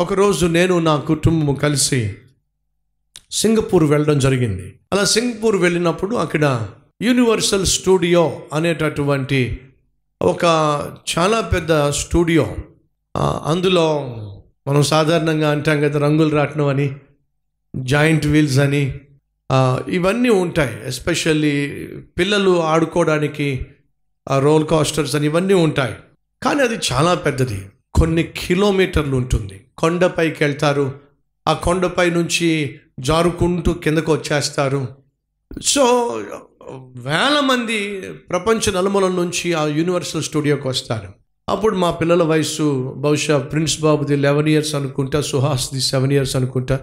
ఒకరోజు నేను నా కుటుంబం కలిసి సింగపూర్ వెళ్ళడం జరిగింది. అలా సింగపూర్ వెళ్ళినప్పుడు అక్కడ యూనివర్సల్ స్టూడియో అనేటటువంటి ఒక చాలా పెద్ద స్టూడియో. అందులో మనం సాధారణంగా అంటాం కదా రంగులు రాట్నం అని జాయింట్ వీల్స్ అని ఇవన్నీ ఉంటాయి. ఎస్పెషల్లీ పిల్లలు ఆడుకోవడానికి ఆ రోల్ కాస్టర్స్ అని ఇవన్నీ ఉంటాయి. కానీ అది చాలా పెద్దది. కొన్ని కిలోమీటర్లు ఉంటుంది. కొండపైకి వెళ్తారు. ఆ కొండపై నుంచి జారుకుంటూ కిందకు వచ్చేస్తారు. సో వేల మంది ప్రపంచ నలుమూలల నుంచి ఆ యూనివర్సల్ స్టూడియోకి వస్తారు. అప్పుడు మా పిల్లల వయసు బహుశా ప్రిన్స్ బాబుది లెవెన్ ఇయర్స్ అనుకుంటా సుహాస్ది సెవెన్ ఇయర్స్ అనుకుంటా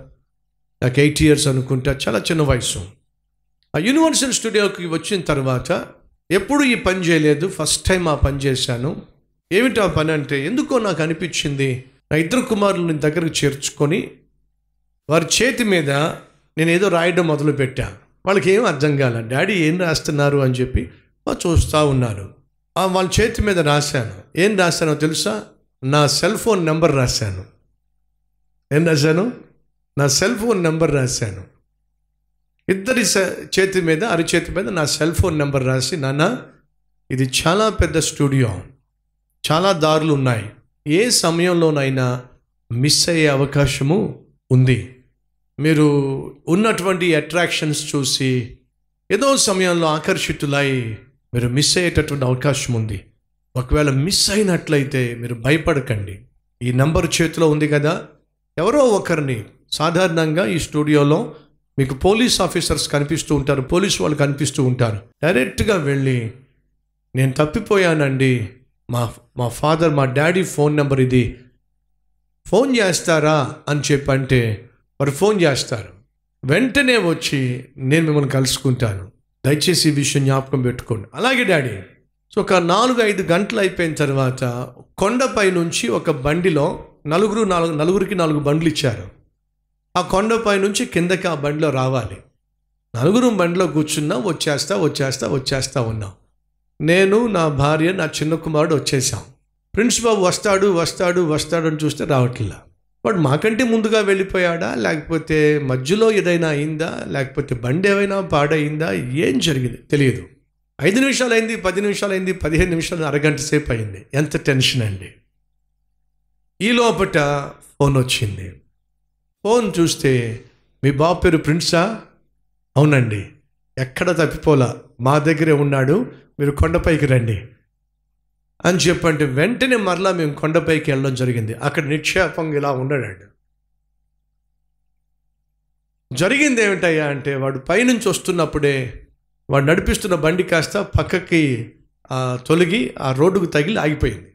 నాకు ఎయిట్ ఇయర్స్ అనుకుంటా చాలా చిన్న వయసు ఆ యూనివర్సల్ స్టూడియోకి వచ్చిన తర్వాత ఎప్పుడు ఈ పని చేయలేదు. ఫస్ట్ టైం ఆ పని చేశాను. ఏమిటి ఆ పని అంటే ఎందుకో నాకు అనిపించింది? నా ఇద్దరు కుమారులని దగ్గరకు చేర్చుకొని వారి చేతి మీద నేను ఏదో రాయడం మొదలుపెట్టా. వాళ్ళకి ఏం అర్థం కాల? డాడీ ఏం రాస్తున్నారు అని చెప్పి వాళ్ళు చూస్తూ ఉన్నారు. ఆ వాళ్ళ చేతి మీద రాశాను. ఏం రాశానో తెలుసా? నా సెల్ ఫోన్ నెంబర్ రాశాను. ఏం రాశాను? నా సెల్ ఫోన్ నెంబర్ రాశాను. ఇద్దరి చేతి మీద అరిచేతి మీద నా సెల్ ఫోన్ నెంబర్ రాసి నాన్న ఇది చాలా పెద్ద స్టూడియో. చాలా దారులు ఉన్నాయి. ఏ సమయంలోనైనా మిస్ అయ్యే అవకాశము ఉంది. మీరు ఉన్నటువంటి అట్రాక్షన్స్ చూసి ఏదో సమయంలో ఆకర్షితులై మీరు మిస్ అయ్యేటటువంటి అవకాశం ఉంది. ఒకవేళ మిస్ అయినట్లయితే మీరు భయపడకండి. ఈ నంబర్ చేతిలో ఉంది కదా? ఎవరో ఒకరిని సాధారణంగా ఈ స్టూడియోలో మీకు పోలీస్ ఆఫీసర్స్ కనిపిస్తూ ఉంటారు పోలీస్ వాళ్ళు కనిపిస్తూ ఉంటారు. డైరెక్ట్గా వెళ్ళి నేను తప్పిపోయానండి మా మా ఫాదర్ మా డాడీ ఫోన్ నెంబర్ ఇది. ఫోన్ చేస్తారా అని చెప్పంటే వారు ఫోన్ చేస్తారు. వెంటనే వచ్చి నేను మిమ్మల్ని కలుసుకుంటాను. దయచేసి ఈ విషయం జ్ఞాపకం పెట్టుకోండి. అలాగే డాడీ సో ఒక నాలుగు ఐదు గంటలు అయిపోయిన తర్వాత కొండపై నుంచి ఒక బండిలో నలుగురు నాలుగు నలుగురికి నాలుగు బండ్లు ఇచ్చారు. ఆ కొండపై నుంచి కిందకి ఆ బండిలో రావాలి. నలుగురు బండిలో కూర్చున్నా వచ్చేస్తా వచ్చేస్తా వచ్చేస్తా ఉన్నాం. నేను నా భార్య నా చిన్న కుమారుడు వచ్చేసాం ప్రిన్స్ బాబు వస్తాడు వస్తాడు వస్తాడు అని చూస్తే రావట్లే. వాడు మాకంటే ముందుగా వెళ్ళిపోయాడా? లేకపోతే మధ్యలో ఏదైనా అయిందా? లేకపోతే బండి ఏమైనా పాడైందా ఏం జరిగింది? తెలియదు. ఐదు నిమిషాలు అయింది పది నిమిషాలు అయింది పదిహేను నిమిషాలు అరగంట సేపు అయింది. ఎంత టెన్షన్ అండి. ఈ లోపట ఫోన్ వచ్చింది. ఫోన్ చూస్తే మీ బాబు పేరు ప్రిన్సా? అవునండి. ఎక్కడ తప్పిపోలా? మా దగ్గరే ఉన్నాడు మీరు కొండపైకి రండి. అని చెప్పంటే వెంటనే మరలా మేము కొండపైకి వెళ్ళడం జరిగింది. అక్కడ నిక్షేపంగా ఇలా ఉండడాడు. జరిగింది ఏమిటయ్యా అంటే వాడు పైనుంచి వస్తున్నప్పుడే వాడు నడిపిస్తున్న బండి కాస్త పక్కకి ఆ, తొలగి ఆ రోడ్డుకు తగిలి ఆగిపోయింది.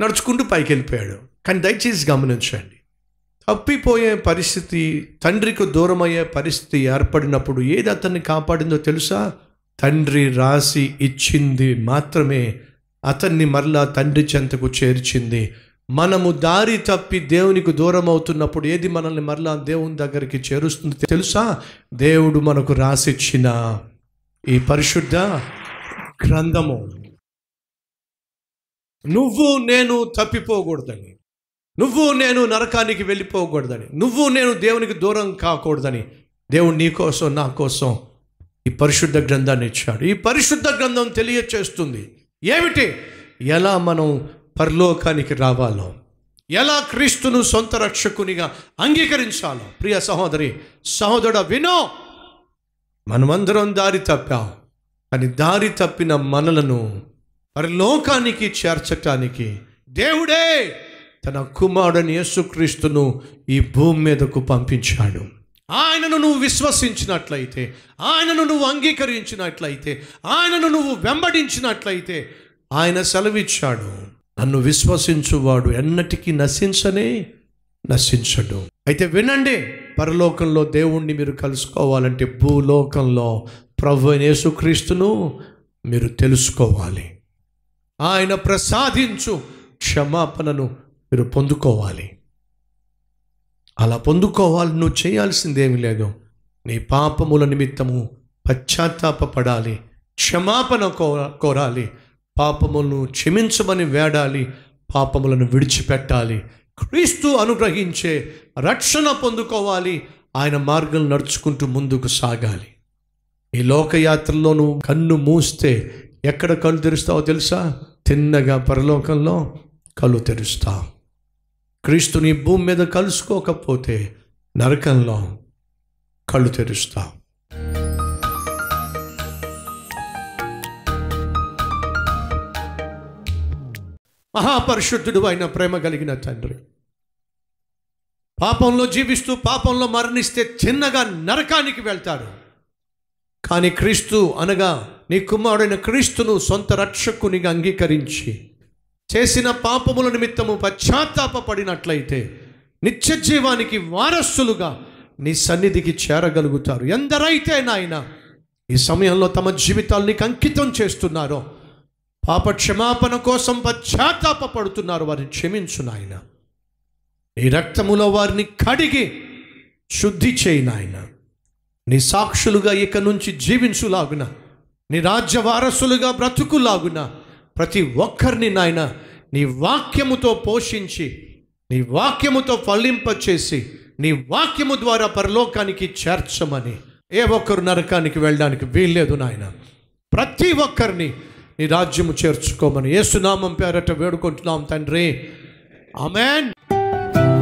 నడుచుకుంటూ పైకి వెళ్ళిపోయాడు. కానీ దయచేసి గమనించండి తప్పిపోయే పరిస్థితి తండ్రికి దూరమయ్యే పరిస్థితి ఏర్పడినప్పుడు ఏది అతన్ని కాపాడిందో తెలుసా? తండ్రి రాసి ఇచ్చింది మాత్రమే. అతన్ని మరలా తండ్రి చెంతకు చేర్చింది. మనము దారి తప్పి దేవునికి దూరం అవుతున్నప్పుడు ఏది మనల్ని మరలా దేవుని దగ్గరికి చేరుస్తుంది తెలుసా? దేవుడు మనకు రాసిచ్చిన ఈ పరిశుద్ధ గ్రంథము. నువ్వు నేను తప్పిపోకూడదని. నువ్వు నేను నరకానికి వెళ్ళిపోకూడదని. నువ్వు నేను దేవునికి దూరం కాకూడదని. దేవుడు నీ కోసం నా కోసం ఈ పరిశుద్ధ గ్రంథాన్ని ఇచ్చాడు. ఈ పరిశుద్ధ గ్రంథం తెలియచేస్తుంది. ఏమిటి? ఎలా మనం పరలోకానికి రావాలో ఎలా క్రీస్తును సొంత రక్షకునిగా అంగీకరించాలో. ప్రియ సహోదరి సహోదరుడ వినో. మనమందరం దారి తప్పాం కానీ దారి తప్పిన మనలను పరలోకానికి చేర్చటానికి దేవుడే తన కుమారుడని యేసుక్రీస్తును ఈ భూమి మీదకు పంపించాడు. ఆయనను నువ్వు విశ్వసించినట్లయితే ఆయనను నువ్వు అంగీకరించినట్లయితే ఆయనను నువ్వు వెంబడించినట్లయితే ఆయన సెలవిచ్చాడు. నన్ను విశ్వసించువాడు ఎన్నటికీ నశించనే నశించడు. అయితే వినండి పరలోకంలో దేవుణ్ణి మీరు కలుసుకోవాలంటే భూలోకంలో ప్రభు యేసుక్రీస్తును మీరు తెలుసుకోవాలి. ఆయన ప్రసాదించు క్షమాపణను మీరు పొందుకోవాలి. అలా పొందుకోవాలి నువ్వు చేయాల్సిందేమీ లేదు. నీ పాపముల నిమిత్తము పశ్చాత్తాపపడాలి. క్షమాపణ కో కోరాలి. పాపములను క్షమించమని వేడాలి. పాపములను విడిచిపెట్టాలి. క్రీస్తు అనుగ్రహించే రక్షణ పొందుకోవాలి. ఆయన మార్గం నడుచుకుంటూ ముందుకు సాగాలి. ఈ లోకయాత్రలో నువ్వు కన్ను మూస్తే ఎక్కడ కళ్ళు తెరుస్తావో తెలుసా? తిన్నగా పరలోకంలో కళ్ళు తెరుస్తావు. క్రీస్తుని భూమి మీద కలుసుకోకపోతే నరకంలో కళ్ళు తెరుస్తావు మహాపరిశుద్ధుడు అయిన ప్రేమ కలిగిన తండ్రి పాపంలో జీవిస్తూ పాపంలో మరణిస్తే చిన్నగా నరకానికి వెళ్తాడు. కానీ క్రీస్తు అనగా నీ కుమారుడైన క్రీస్తును సొంత రక్షకునిగా అంగీకరించి చేసిన పాపముల నిమిత్తము పశ్చాత్తాపడినట్లయితే నిత్య జీవానికి వారసులుగా నీ సన్నిధికి చేరగలుగుతారు. ఎందరైతే నాయన ఈ సమయంలో తమ జీవితాల్ని అంకితం చేస్తున్నారో పాప క్షమాపణ కోసం పశ్చాత్తాప పడుతున్నారు వారిని క్షమించు నాయన. నీ రక్తములో వారిని కడిగి శుద్ధి చేయి నాయన. నీ సాక్షులుగా ఇక నుంచి జీవించులాగున నీ రాజ్య వారసులుగా బ్రతుకులాగున ప్రతి ఒక్కరిని నాయన నీ వాక్యముతో పోషించి నీ వాక్యముతో ఫలింపచేసి నీ వాక్యము ద్వారా పరలోకానికి చేర్చమని. ఏ ఒక్కరు నరకానికి వెళ్ళడానికి వీల్లేదు నాయన. ప్రతి ఒక్కరిని నీ రాజ్యము చేర్చుకోమని. ఏసునామం పేరట వేడుకుంటున్నాం తండ్రి. ఆమెన్.